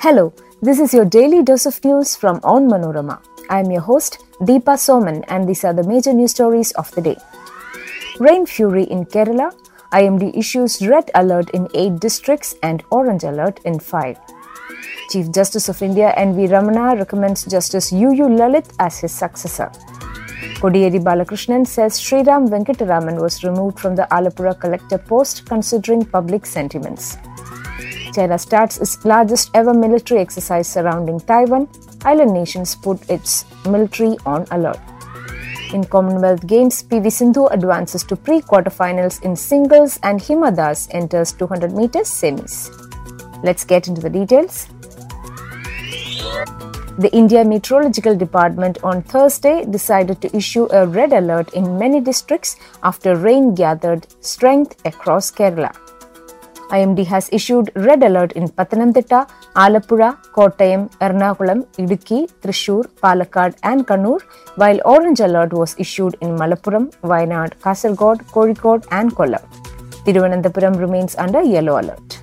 Hello, this is your daily dose of news from Onmanorama. I am your host, Deepa Soman, and these are the major news stories of the day. Rain fury in Kerala, IMD issues red alert in 8 districts and orange alert in 5. Chief Justice of India N.V. Ramana recommends Justice U.U. Lalit as his successor. Kodiyeri Balakrishnan says Sriram Venkataraman was removed from the Alappuzha collector post considering public sentiments. China starts its largest ever military exercise surrounding Taiwan. Island nations put its military on alert. In Commonwealth Games, PV Sindhu advances to pre-quarterfinals in singles and Hima Das enters 200 meters semis. Let's get into the details. The India Meteorological Department on Thursday decided to issue a red alert in many districts after rain gathered strength across Kerala. IMD has issued red alert in Pathanamthitta, Alappuzha, Kottayam, Ernakulam, Idukki, Thrissur, Palakkad and Kannur, while orange alert was issued in Malappuram, Wayanad, Kasargod, Kozhikode and Kollam. Thiruvananthapuram remains under yellow alert.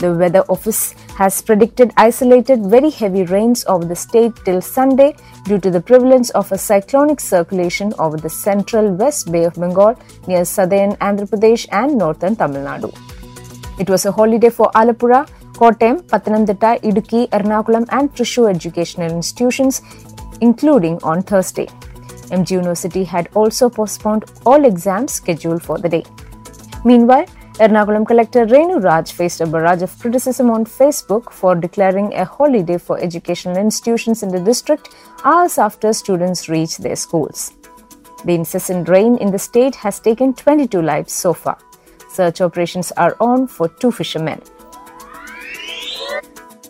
The weather office has predicted isolated very heavy rains over the state till Sunday due to the prevalence of a cyclonic circulation over the central West Bay of Bengal near southern Andhra Pradesh and northern Tamil Nadu. It was a holiday for Alappuzha, Kottayam, Pathanamthitta, Idukki, Ernakulam and Thrissur educational institutions, including on Thursday. MG University had also postponed all exams scheduled for the day. Meanwhile, Ernakulam collector Renu Raj faced a barrage of criticism on Facebook for declaring a holiday for educational institutions in the district hours after students reached their schools. The incessant rain in the state has taken 22 lives so far. Search operations are on for two fishermen.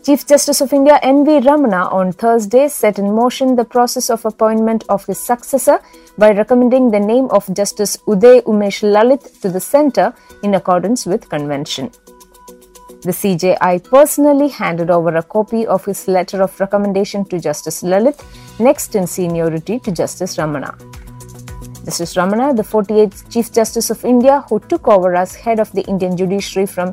Chief Justice of India N.V. Ramana on Thursday set in motion the process of appointment of his successor by recommending the name of Justice Uday Umesh Lalit to the centre in accordance with convention. The CJI personally handed over a copy of his letter of recommendation to Justice Lalit, next in seniority to Justice Ramana. Justice Ramana, the 48th Chief Justice of India, who took over as head of the Indian judiciary from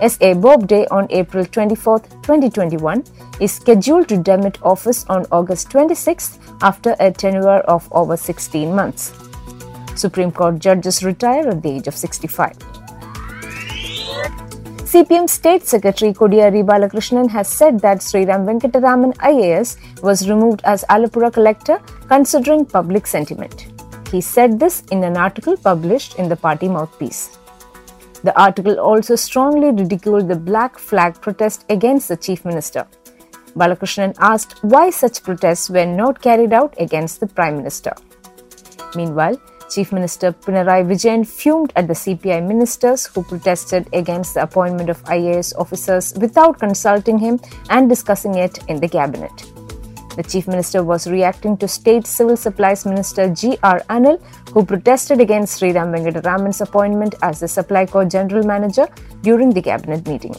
S.A. Bobde on April 24, 2021, is scheduled to demit office on August 26 after a tenure of over 16 months. Supreme Court judges retire at the age of 65. CPM State Secretary Kodiyeri Balakrishnan has said that Sriram Venkataraman IAS was removed as Alappuzha collector considering public sentiment. He said this in an article published in the party mouthpiece. The article also strongly ridiculed the black flag protest against the chief minister. Balakrishnan asked why such protests were not carried out against the prime minister. Meanwhile, Chief Minister Pinarayi Vijayan fumed at the CPI ministers who protested against the appointment of IAS officers without consulting him and discussing it in the cabinet. The Chief Minister was reacting to State Civil Supplies Minister G.R. Anil, who protested against Sriram Venkataraman's appointment as the Supplyco General Manager during the cabinet meeting.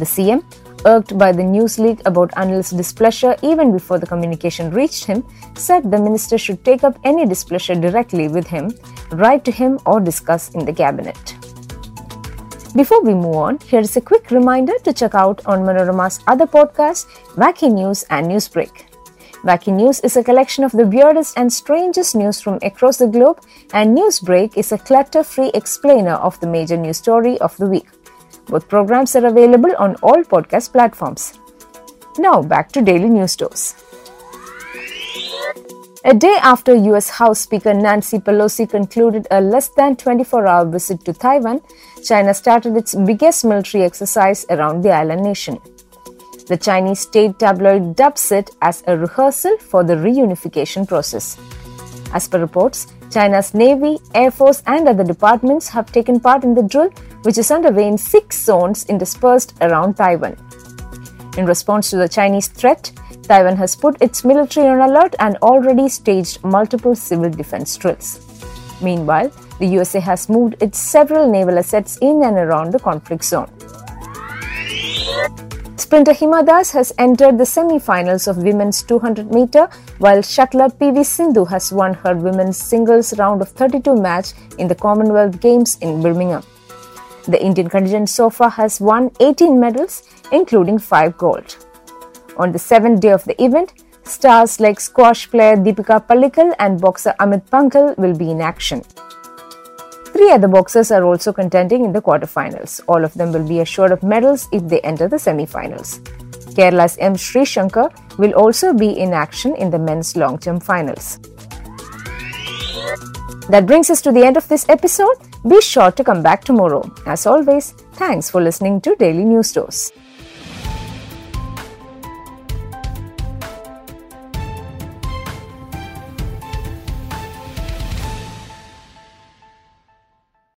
The CM, irked by the news leak about Anil's displeasure even before the communication reached him, said the minister should take up any displeasure directly with him, write to him, or discuss in the cabinet. Before we move on, here is a quick reminder to check out Onmanorama's other podcasts, Wacky News and Newsbreak. Wacky News is a collection of the weirdest and strangest news from across the globe, and Newsbreak is a clutter free explainer of the major news story of the week. Both programs are available on all podcast platforms. Now back to daily news stories. A day after US House Speaker Nancy Pelosi concluded a less than 24 hour visit to Taiwan, China started its biggest military exercise around the island nation. The Chinese state tabloid dubs it as a rehearsal for the reunification process. As per reports, China's Navy, Air Force, and other departments have taken part in the drill, which is underway in six zones interspersed around Taiwan. In response to the Chinese threat, Taiwan has put its military on alert and already staged multiple civil defense drills. Meanwhile, the USA has moved its several naval assets in and around the conflict zone. Sprinter Hima Das has entered the semi-finals of women's 200 meter, while shuttler PV Sindhu has won her women's singles round of 32 match in the Commonwealth Games in Birmingham. The Indian contingent so far has won 18 medals, including 5 gold. On the seventh day of the event, stars like squash player Deepika Pallikal and boxer Amit Panghal will be in action. Three other boxers are also contending in the quarterfinals. All of them will be assured of medals if they enter the semifinals. Kerala's M. Sri Shankar will also be in action in the men's long jump finals. That brings us to the end of this episode. Be sure to come back tomorrow. As always, thanks for listening to Daily News Dose.